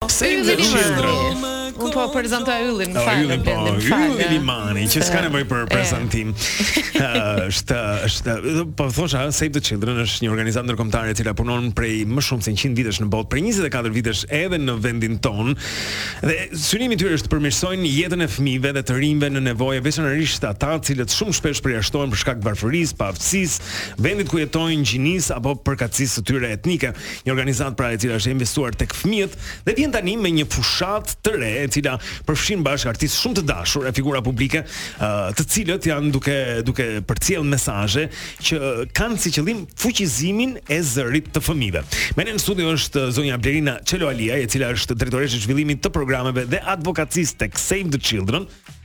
Pse i nxjerr shifrën? Unë po prezantoj Yllin, më fal, po, më fal. Ylli Limani, që s'ka nevojë për prezantim. Është është po thosha Save the Children është një organizatë ndërkombëtare e cila punon prej më shumë se 100 vitesh në botë, prej 24 vitesh edhe në vendin tonë. Dhe synimi i tyre është të përmirësojnë jetën e fëmijëve dhe të rinjve në nevojë, veçanërisht ata të cilët shumë shpesh përjashtohen për shkak të varfërisë, paaftësisë, vendit ku jetojnë, gjinisë apo përkatësisë së tyre etnike. Një organizatë pra e cila është e investuar tek fëmijët dhe vjen tani me një fushatë të re e cila përfshin bashkë artistë shumë të dashur e figura publike, të cilët janë duke duke përcjellë mesazhe që kanë si qëllim fuqizimin e zërit të fëmijëve. Me ne në studio është zonja Blerina Çeloaliaj, e cila është drejtoreshë e zhvillimit të programeve dhe advokacisë tek Save the Children.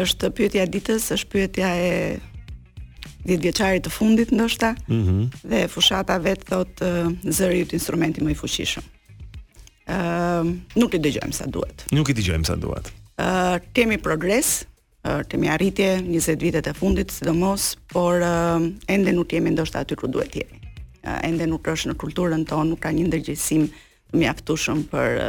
Është pyetja e ditës, është pyetja e 10 vjeçarit të fundit ndoshta. Ëh. Mm -hmm. Dhe fushata vetë thotë zëri yt instrumenti më i fuqishëm. Ëh, uh, nuk i dëgjojmë sa duhet. Nuk i dëgjojmë sa duhet. Ëh, uh, kemi progres, uh, kemi arritje 20 vitet e fundit, sidomos, por uh, ende nuk jemi ndoshta aty ku duhet të jemi. Uh, ende nuk është në kulturën tonë, nuk ka një ndërgjegjësim mjaftueshëm për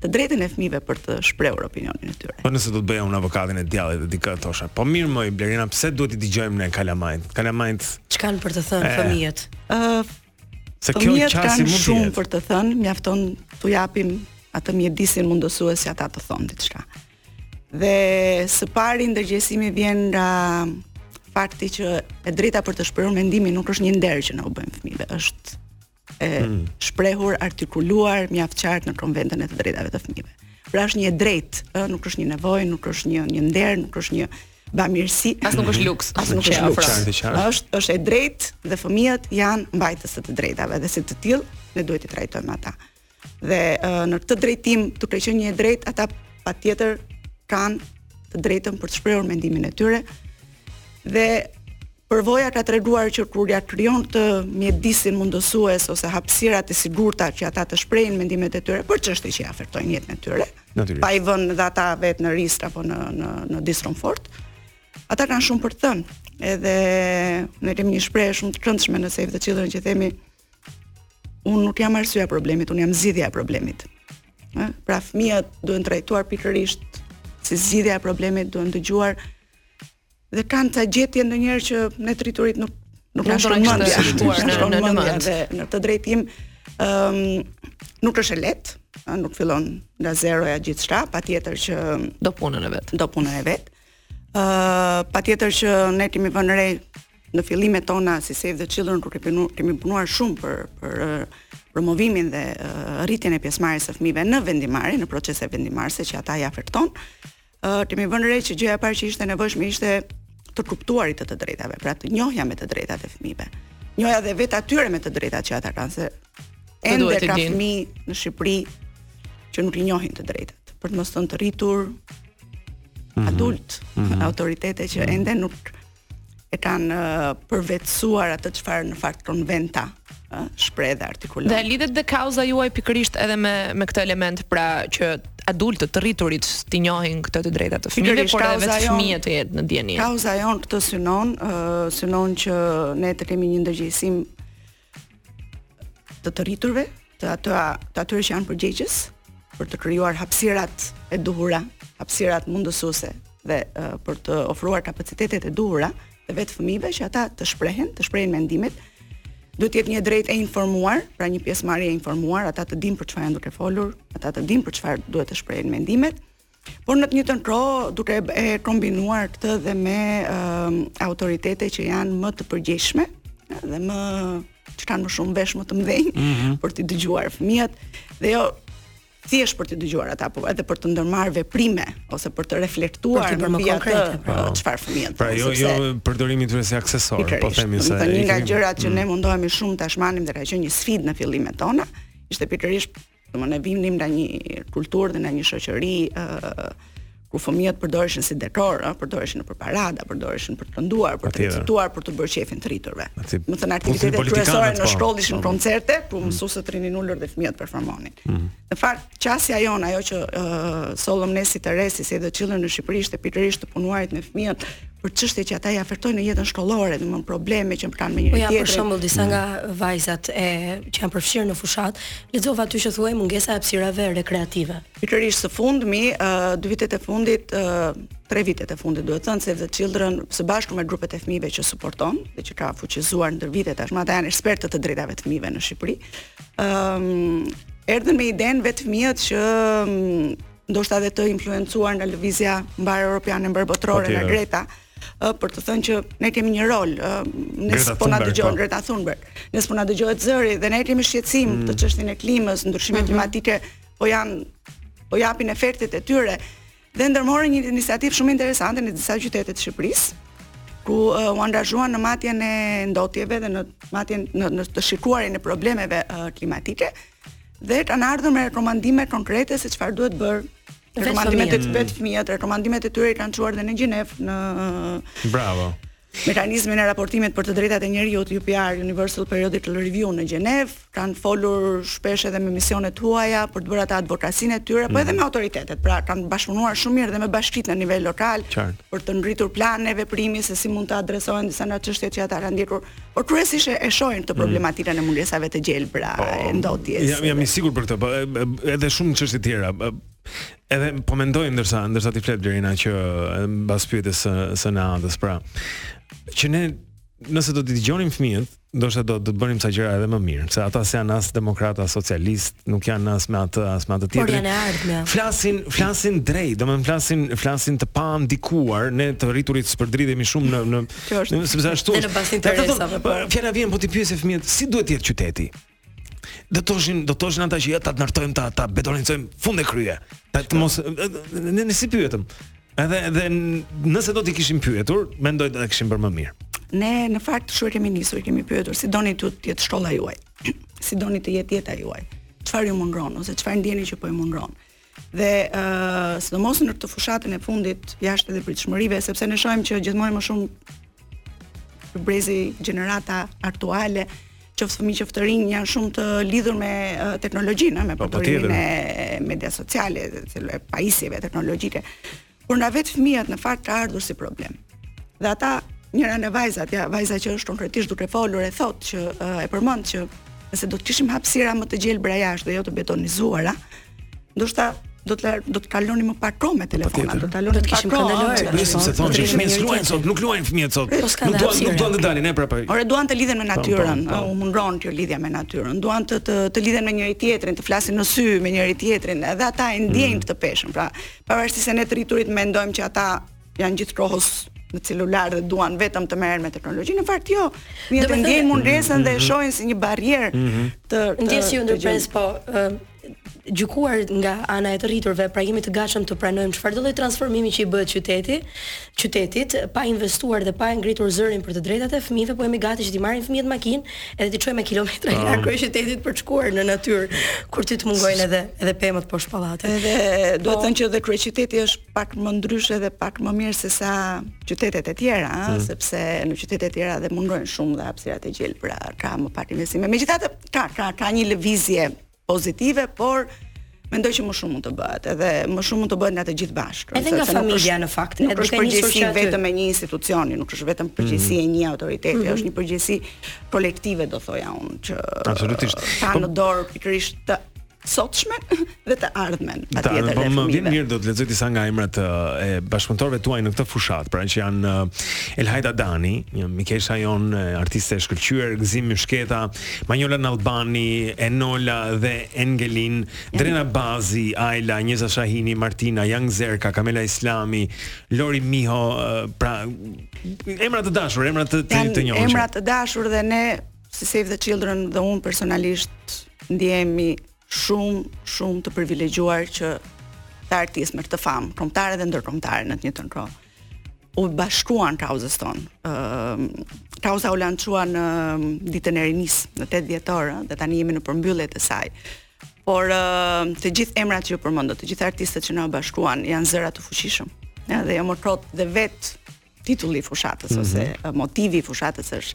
të drejtën e fëmijëve për të shprehur opinionin e tyre. Po nëse do të bëja unë avokatin e djallit dhe do të thosha, po mirë moj Blerina, pse duhet t'i dëgjojmë ne kalamajtë? Kalamajtë çka kanë për të thënë fëmijët? Ë uh, Se kjo çasi mund shumë për të thënë, mjafton t'u japim atë mjedisin mundësues që ata të thonë diçka. Dhe së pari ndërgjegjësimi vjen nga fakti që e drejta për të shprehur mendimin nuk është një nder që ne u bëjmë fëmijëve, është e mm. shprehur, artikuluar mjaft qartë në Konventën e të Drejtave të Fëmijëve. Pra është një e drejtë, ë, nuk është një nevojë, nuk është një një nder, nuk është një bamirësi. As nuk është luks, as nuk është luks. Është është e drejtë dhe fëmijët janë mbajtës të të drejtave dhe si të tillë ne duhet t'i trajtojmë ata. Dhe uh, në këtë drejtim, duke qenë një e drejtë, ata patjetër kanë të drejtën për të shprehur mendimin e tyre. Dhe përvoja ka treguar që kur ia krijon këtë mjedisin mundësues ose hapësirat e sigurta që ata të shprehin mendimet e tyre për çështje që afektojnë jetën e tyre, pa i vënë dhe ata vetë në risk apo në në në diskomfort, ata kanë shumë për të thënë. Edhe ne kemi një shprehje shumë të këndshme në Save the Children që themi Unë nuk jam arsyeja e problemit, unë jam zgjidhja e problemit. Ëh, pra fëmijët duhen trajtuar pikërisht si zgjidhja e problemit, duhen dëgjuar dhe kanë ca gjetje ndonjëherë që ne të rriturit nuk nuk na shkon mendja, na shkon mendja dhe në këtë drejtim ëm um, nuk është e lehtë, nuk fillon nga zeroja gjithçka, patjetër që do punën e vet. Do punën e vet. Ë uh, patjetër që ne kemi vënë re në fillimet tona si Save the Children kur kemi kemi punuar shumë për për promovimin dhe uh, rritjen e pjesëmarrjes së fëmijëve në vendimmarrje, në procese vendimmarrëse që ata i afekton. Ë uh, kemi vënë re që gjëja e parë që ishte e nevojshme ishte të kuptuarit të të drejtave, pra të njohja me të drejtat e fëmijëve. Njohja dhe vetë atyre me të drejtat që ata kanë se Ende ka fëmijë në Shqipëri që nuk i njohin të drejtat, për të mos thënë të rritur mm -hmm. adult, mm -hmm. autoritete që mm -hmm. ende nuk e kanë uh, përvetësuar atë çfarë në fakt konventa uh, shpreh dhe artikulon. Dhe lidhet dhe kauza juaj pikërisht edhe me me këtë element pra që adultët të rriturit t'i njohin këto të drejta të fëmijëve, por edhe vetë fëmijët të jetë në dijeni. Kauza jonë këtë synon, uh, synon që ne të kemi një ndërgjegjësim të të rriturve, të atyra, të atyre që janë përgjegjës për të krijuar hapësirat e duhura, hapësirat mundësuese dhe uh, për të ofruar kapacitetet e duhura dhe vetë fëmijëve që ata të shprehen, të shprehin mendimet, duhet të jetë një drejtë e informuar, pra një pjesëmarrje e informuar, ata të dinë për çfarë janë duke folur, ata të dinë për çfarë duhet të shprehin mendimet. Por në të njëjtën kohë, duke e kombinuar këtë dhe me uh, autoritete që janë më të përgjegjshme dhe më që kanë më shumë vesh më të mëdhenj mm -hmm. për t'i dëgjuar fëmijët dhe jo thjesht për t'i dëgjuar ata, por edhe për të ndërmarrë veprime ose për të reflektuar për të bërë më konkrete po. uh, çfarë fëmijët. Pra jo jo përdorimi i tyre si aksesor, po themi se një nga gjërat që ne mm. mundohemi shumë ta shmangim dhe ka qenë një sfidë në fillimet tona, ishte pikërisht Domthonë ne vinim nga një kulturë dhe nga një shoqëri ë uh, ku fëmijët përdoreshin si dekor, ë, përdoreshin për parada, përdoreshin për të kënduar, për të recituar, për t'u bërë qejfin të rriturve. Domethënë aktivitetet kryesore në po. shkollë ishin koncerte ku mm. mësuesit rrinin ulur dhe fëmijët performonin. Mm. Në fakt, qasja jonë ajo që uh, sollëm ne si të re si Save the Children në Shqipëri ishte pikërisht të punuarit me fëmijët për çështje që ata i afektojnë në jetën shkollore, domethënë probleme që kanë me njëri-tjetrin. Po ja për shembull disa nga vajzat e që janë përfshirë në fushatë, lexova aty që thuaj mungesa e hapësirave rekreative. Pikërisht së fundmi, uh, dy vitet e fundit, uh, tre vitet e fundit duhet thënë Save the Children së bashku me grupet e fëmijëve që suporton dhe që ka fuqizuar ndër vite tashmë ata janë ekspertë të të drejtave të fëmijëve në Shqipëri. Ëm um, erdhën me idenë vetë fëmijët që um, ndoshta edhe të influencuar nga lëvizja mbarë europiane, mbarë botërore nga Greta, ë për të thënë që ne kemi një rol, ë ne po na dëgjon po. Greta Thunberg. Ne po na dëgjohet zëri dhe ne kemi shqetësim mm. çështjen e klimës, ndryshime mm -hmm. klimatike po janë po japin efektet e tyre dhe ndërmorën një iniciativë shumë interesante në disa qytete të Shqipërisë ku uh, u angazhuan në matjen e ndotjeve dhe në matjen në, në të shikuarin e problemeve uh, klimatike Dhe kanë ardhur me rekomandime konkrete se çfarë duhet bërë rekomandimet e vetë fëmijëve, rekomandimet e tyre i kanë çuar dhe në Gjenevë në Bravo. Mekanizmin e raportimit për të drejtat e njeriut UPR Universal Periodic Review në Gjenevë, kanë folur shpesh edhe me misionet e huaja për të bërë ata advokacinë e tyre, po edhe mhm. me autoritetet. Pra kanë bashkëpunuar shumë mirë dhe me bashkitë në nivel lokal Qartë. për të ngritur plane veprimi se si mund të adresohen disa nga çështjet që ata kanë ndjekur por kryesisht e shohin këtë mm. problematikën e mungesave të gjelbra po, e ndotjes. Jam jam i sigurt për këtë, po edhe shumë çështje tjera. Edhe po mendoj ndërsa ndërsa ti flet Blerina që mbas pyetjes së së Nantës, pra që ne nëse do t'i dëgjonim fëmijët, ndoshta do të bënim ca gjëra edhe më mirë, se ata s'janë as demokratë, as socialistë, nuk janë as me atë, as me atë tjetër. Por janë e ardhmja. Flasin, flasin drejt, domethënë flasin, flasin të pandikuar, ne të rriturit spërdridhemi shumë në në Kjo është. Sepse ashtu. Në bazë interesave. Po. Fjala vjen po t'i pyesësh fëmijët si duhet të jetë qyteti. Do të thoshin, do të thoshin ata që ja ta ndërtojmë ta ta betonizojmë fund e krye. Ta të mos ne ne s'i pyetëm. Edhe edhe nëse do t'i kishim pyetur, mendoj do ta kishim bërë më mirë. Ne në fakt kështu e kemi nisur, kemi pyetur si doni të jetë shkolla juaj. Si doni të jetë jeta juaj. Çfarë ju mungon ose çfarë ndjeni që po ju mungon. dhe ë uh, sidomos në këtë fushatën e fundit jashtë edhe pritshmërive sepse ne shohim që gjithmonë më shumë brezi gjenerata aktuale qoftë fëmijë qoftë të rinj janë shumë të lidhur me uh, teknologjinë, me po, po, përdorimin e medias sociale, e pajisjeve teknologjike. Por nga vetë fëmijët në fakt ka ardhur si problem. Dhe ata njëra nga vajzat, ja, vajza që është konkretisht duke folur e thotë që e përmend që nëse do të kishim hapësira më të gjelbra jashtë dhe jo të betonizuara, ndoshta do të do të kalonim më pak kohë me telefonat, do të kalonim të kishim kënde lojë. Po sepse thonë që fëmijët luajnë sot, nuk luajnë fëmijët sot. Po nuk duan nuk duan të dalin ne prapë. Ore duan të lidhen me natyrën, u mungon kjo lidhja me natyrën. Duan të të të lidhen me njëri-tjetrin, të flasin në sy me njëri-tjetrin, edhe ata e ndjejnë mm. këtë peshën. Pra, Pavarësisht se ne të rriturit mendojmë që ata janë gjithë kohës në celular dhe duan vetëm të merren me teknologjinë, në fakt jo. E ndjejnë mungesën dhe e mhm. shohin si një barrierë mhm. ndjesë ju ndërpres po gjykuar nga ana e të rriturve, pra jemi të gatshëm të pranojmë çfarëdolloj transformimi që i bëhet qyteti, qytetit, pa investuar dhe pa ngritur zërin për të drejtat e fëmijëve, po jemi gati që t'i marrim fëmijët në makinë, Edhe t'i çojmë me kilometra larg ah. kryeqytetit për të shkuar në natyrë, kur ti të mungojnë edhe edhe pemët poshtë pallatit. Edhe po. duhet thënë që edhe kryeqyteti është pak më ndryshe dhe pak më mirë sesa qytetet e tjera, ëh, hmm. sepse në qytetet e tjera dhe mungojnë shumë dhe hapësirat e gjelbra, ka më pak investime. Megjithatë, ka ka ka një lëvizje pozitive, por mendoj që më shumë mund të bëhet, edhe më shumë mund të bëhet nga të gjithë bashkë. Edhe nga familja në fakt, nuk është përgjegjësi vetëm e një institucioni, nuk është vetëm përgjegjësi mm. e një autoriteti, mm -hmm. është një përgjegjësi kolektive do thoja unë që absolutisht ka po- në dorë pikërisht të sotshmen dhe të ardhmen patjetër po më vjen mirë do të lexoj disa nga emrat e bashkëpunëtorëve tuaj në këtë fushatë pra që janë Elhaida Dani një mikesha jonë artiste e shkëlqyer Gëzim Myshketa Manjola Nallbani, Enola dhe Engelin, Drena Bazi, Ajla, Gnjeza Shahini, Martina, Young Zerka, Kamela Islami, Lori Miho, pra emra të dashur, emra të të, të njohur. Emra të dashur dhe ne si Save the Children dhe unë personalisht ndihemi shumë shumë të privilegjuar që të artistë me këtë famë, kombëtare dhe ndërkombëtare në të njëjtën kohë. u bashkuan kauzës tonë. Ë kauza u lançua në ditën e rinis në 8 dhjetor, dhe tani jemi në përmbyllje të saj. Por të gjithë emrat që ju përmendët, të gjithë artistët që na u bashkuan janë zëra të fuqishëm. Ja, dhe jo më kot dhe vetë titulli i fushatës mm -hmm. ose mhm. motivi i fushatës është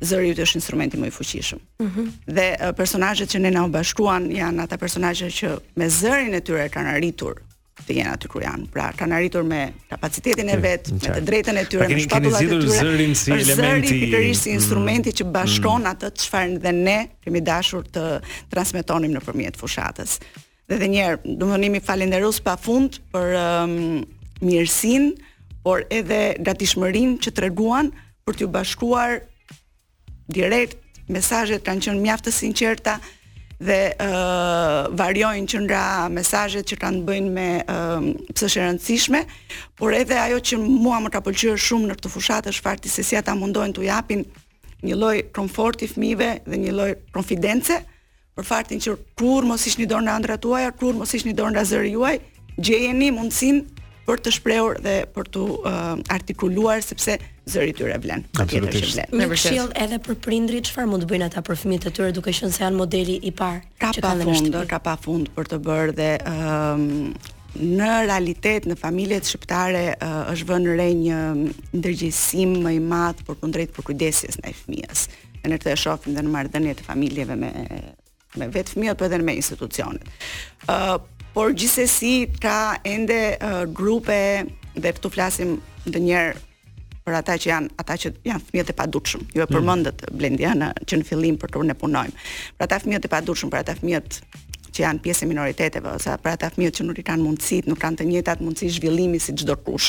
zëri yt është instrumenti më i fuqishëm. Ëh. Mm -hmm. Dhe personazhet që ne na u bashkuan janë ata personazhe që me zërin e tyre kanë arritur të jenë aty ku janë. Pra kanë arritur me kapacitetin e vet, me të drejtën e tyre, me shpatullat e tyre. Zërin si zëri, elementi zëri pikërisht si mm. instrumenti që bashkon mm. atë çfarë dhe ne kemi dashur të transmetonim nëpërmjet fushatës. Dhe edhe një herë, domethënë jemi falënderues pafund për um, mirësinë, por edhe gatishmërinë që treguan për t'iu bashkuar direkt, mesazhet kanë qenë mjaft të sinqerta dhe ë uh, variojnë që nga mesazhet që kanë të bëjnë me ë uh, pse është e rëndësishme, por edhe ajo që mua më ka pëlqyer shumë në këtë fushatë është fakti se si ata mundohen t'u japin një lloj komforti fëmijëve dhe një lloj konfidence, për faktin që kurrë mos hiqni dorë nga ëndrrat tuaja, kurrë mos hiqni dorë nga zëri juaj, gjejeni mundësinë për të shprehur dhe për të uh, artikuluar sepse zëri i tyre vlen. Absolutisht. Një këshillë edhe për prindërit, çfarë mund të bëjnë ata për fëmijët e tyre duke qenë se janë modeli i parë ka që kanë pa fund, Ka pa fund për të bërë dhe um, në realitet në familjet shqiptare uh, është vënë re një ndërgjegjësim më i madh për kundrejt përkujdesjes ndaj fëmijës. e ne këtë e shohim dhe në marrëdhëniet e familjeve me me vetë fëmijët, por edhe me institucionet. Ë, uh, por gjithsesi ka ende uh, grupe dhe këtu flasim ndonjëherë për ata që janë ata që janë fëmijët e padukshëm. Ju e mm. përmendët mm. Blendina që në fillim për të ne punojmë. Për ata fëmijët e padukshëm, për ata fëmijët që janë pjesë e minoriteteve ose për ata fëmijët që nuk i kanë mundësitë, nuk kanë të njëjtat mundësi zhvillimi si çdokush.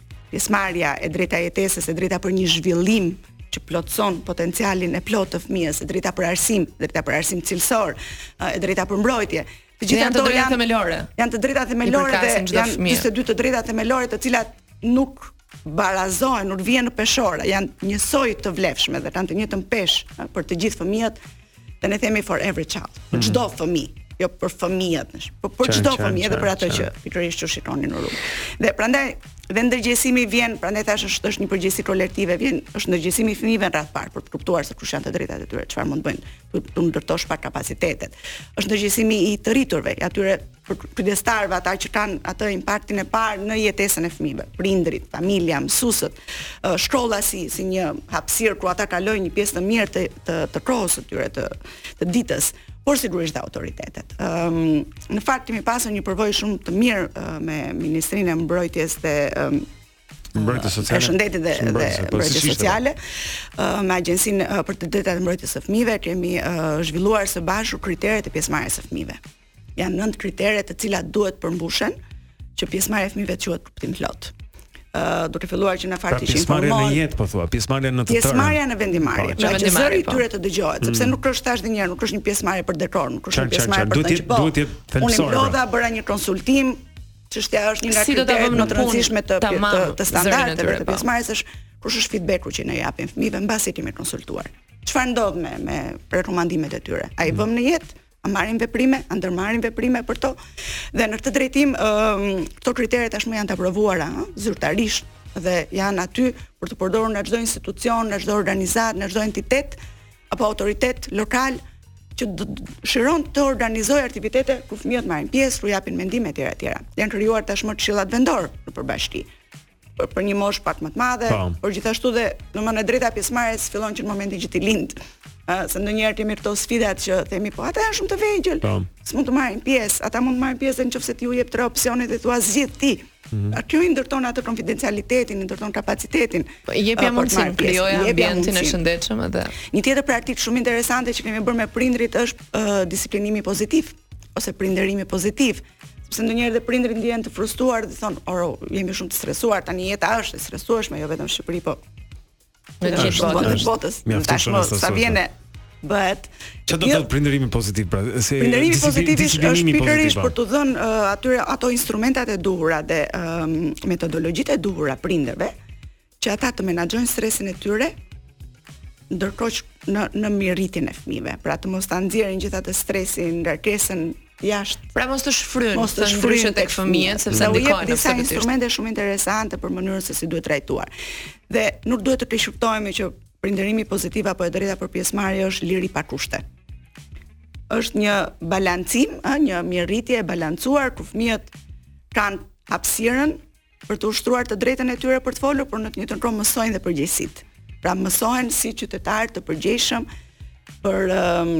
Pjesëmarrja, e drejta e jetesës, e drejta për një zhvillim që plotëson potencialin e plotë të fëmijës, e drejta për arsim, e drejta për arsim cilësor, e drejta për mbrojtje. Të gjitha janë të drejta themelore. Janë të drejta themelore dhe janë 22 të drejta themelore të cilat nuk barazohen, nuk vihen në peshore, janë njësoj të vlefshme dhe kanë të njëjtën peshë për të gjithë fëmijët Dhe ne themi for every child, për mhm. çdo fëmijë jo për fëmijët, por për çdo fëmijë edhe për atë që pikërisht ju shikoni në rrugë. Dhe prandaj dhe ndërgjegjësimi vjen, prandaj thashë është është një përgjegjësi kolektive, vjen është ndërgjegjësimi i fëmijëve në radhë të parë për të kuptuar se kush janë të drejtat e tyre, çfarë mund të bëjnë, t'u ndërtosh pra kapacitetet. Është ndërgjegjësimi i të rriturve, i atyre përkujdestarëve ata që kanë atë impaktin e parë në jetesën e fëmijëve, prindërit, familja, mësuesit, shkolla si si një hapësirë ku ata kalojnë një pjesë të mirë të të, të kohës së tyre të të ditës por sigurisht dhe autoritetet. Ëm um, në fakt kemi pasur një përvojë shumë të mirë uh, me Ministrinë e Mbrojtjes dhe um, mbrojtjes sociale. Shëndetësisë dhe dhe po, mbrojtjes sociale. Ë me agjencinë për të drejtat e mbrojtjes së fëmijëve kemi zhvilluar së bashku kriteret e pjesëmarrjes së fëmijëve. Janë nëntë kritere të cilat duhet të përmbushen që pjesëmarrja e fëmijëve të quhet kuptimplotë. Ë uh, duke filluar që në fakt pra, ishin pjesëmarrja në jetë po thua, pjesëmarrja në të tërë. Pjesëmarrja në vendimmarrje, po, pra që zëri i po. tyre të dëgjohet, mm. sepse nuk është thashë dhe njëherë, nuk është një pjesëmarrje për dekor, nuk është një pjesëmarrje për të që po. Duhet të Unë pra. lodha bëra një konsultim, çështja është një nga si kriteret më të rëndësishme të të, të, të standardeve të pjesëmarrjes është kush është feedbacku që ne u japim fëmijëve mbasi i kemi konsultuar. Çfarë ndodh me me rekomandimet e tyre? A i vëmë në jetë a marrim veprime, a ndërmarrim veprime për to. Dhe në këtë drejtim, ë këto kritere tashmë janë të aprovuara zyrtarisht dhe janë aty për t'u përdorur nga çdo institucion, nga çdo organizatë, nga çdo entitet apo autoritet lokal që dëshiron të organizojë aktivitete ku fëmijët marrin pjesë, ku japin mendime etj etj. Janë krijuar tashmë këshillat vendorë nëpër bashki. për, për një moshë pak më të madhe, po. por gjithashtu dhe domethënë e drejta e pjesëmarrjes fillon që në momentin që ti lind. Ë, se ndonjëherë kemi këto sfidat që themi po ata janë shumë të vegjël. S'mund të marrin pjesë, ata mund të marrin pjesë nëse ti u jep tre opsione dhe thua zgjidh ti. Mm -hmm. Kjo i ndërton atë konfidencialitetin, i ndërton kapacitetin. Po, jepja mund të krijojë ambientin e shëndetshëm edhe. Një tjetër praktikë shumë interesante që kemi bërë me prindërit është uh, disiplinimi pozitiv ose prindërimi pozitiv. Sepse ndonjëherë edhe prindërit ndjehen të frustruar dhe thonë, "Ore, jemi shumë të stresuar, tani jeta është e stresueshme, jo vetëm në Shqipëri, po në gjithë botën e botës. Tashmë sa vjen e bëhet. Çfarë do të thotë prindërimi pozitiv pra? Se prindërimi pozitiv është pikërisht për t'u dhënë uh, atyre ato instrumentat e duhura dhe um, metodologjitë e duhura prindërve që ata të menaxhojnë stresin e tyre ndërkohë që në në mirërritjen e fëmijëve, pra të mos ta nxjerrin gjithatë stresin, ngarkesën jashtë. Pra mos të shfryjnë, mos të shfryjnë tek fëmijët, sepse ndikojnë në disa instrumente shumë interesante për mënyrën se si duhet trajtuar. Dhe nuk duhet të keqkuptohemi që prindërimi pozitiv apo e drejta për pjesëmarrje është liri pa kushte. Është një balancim, ë, një mirërritje e balancuar ku fëmijët kanë hapësirën për të ushtruar të drejtën e tyre për të folur, por në të njëjtën kohë mësojnë dhe përgjegjësitë. Pra mësohen si qytetarë të përgjegjshëm për um,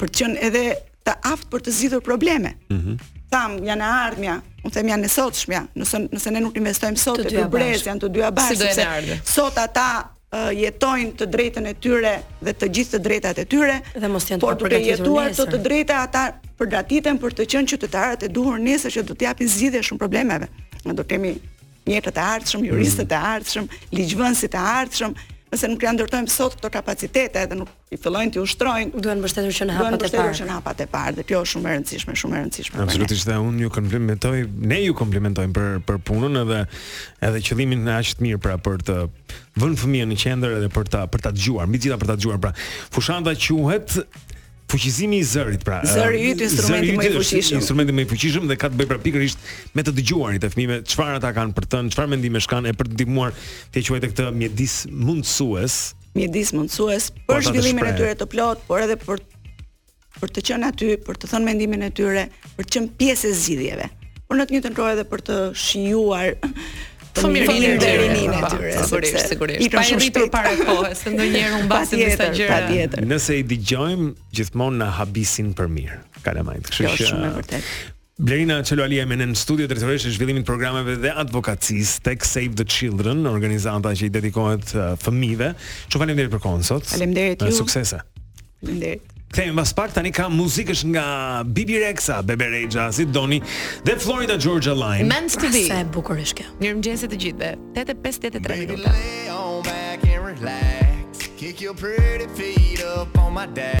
për të qenë edhe të aftë për të zgjidhur probleme. Ëh. Mm Thamë janë e ardhmja, unë them janë e sotshmja, nëse nëse ne nuk investojmë sot të dy brez janë të dyja bashkë. Si sot ata jetojnë të drejtën e tyre dhe të gjithë të drejtat e tyre dhe mos janë por duke jetuar këto të drejta ata përgatiten për të qenë qytetarët e duhur nesër që do të japin zgjidhje shumë problemeve. Ne do kemi mjekët e ardhshëm, juristët e ardhshëm, ligjvënësit e ardhshëm, nëse nuk ua ndërtojmë sot këto kapacitete dhe nuk i fillojnë t'i ushtrojnë. Duhen mbështetur që në hapat e parë. Duhen mbështetur që në hapat e parë dhe kjo është shumë e rëndësishme, shumë e rëndësishme. Absolutisht dhe unë ju komplimentoj, ne ju komplimentojmë për për punën edhe edhe qëllimin kaq të mirë pra për të vënë fëmijën në qendër edhe për ta për ta dëgjuar, mbi të gjitha për ta dëgjuar pra. Fushata quhet fuqizimi i zërit pra. Zëri yt instrumenti më i fuqishëm. Instrumenti më i fuqishëm dhe ka të bëjë pra pikërisht me të dëgjuarit e fëmijëve, çfarë ata kanë për të thënë, çfarë mendimesh kanë e për të ndihmuar të krijojmë këtë mjedis mundësues. mjedis mundësues po, për zhvillimin e tyre të plotë, por edhe për për të qenë aty, për të thënë mendimin e tyre, për të qenë pjesë e zgjidhjeve. Por në të njëjtën kohë edhe për të shijuar fëmijërinë e tyre. Sigurisht, sigurisht. sigurisht. Pa rritur para kohës, se ndonjëherë u mbasi disa gjëra. Patjetër. Nëse i dëgjojmë gjithmonë na habisin për mirë. Kalamajtë. Kështu që. Është shumë e vërtetë. Blerina Çeloaliaj me ne në studio, drejtoreshë e zhvillimit të programeve dhe advokacisë tek Save the Children, organizata që i dedikohet uh, fëmijëve. Ju faleminderit për kohën sot. Faleminderit ju. Suksese. Faleminderit. Kthehemi pas pak tani ka muzikë nga Bibi Rexa, Bebe Rexha, si doni dhe Florida Georgia Line. Meant to be. Sa e bukur është kjo. Mirëmëngjes të gjithëve. 8:53 minuta. Kick your pretty feet up on my dash.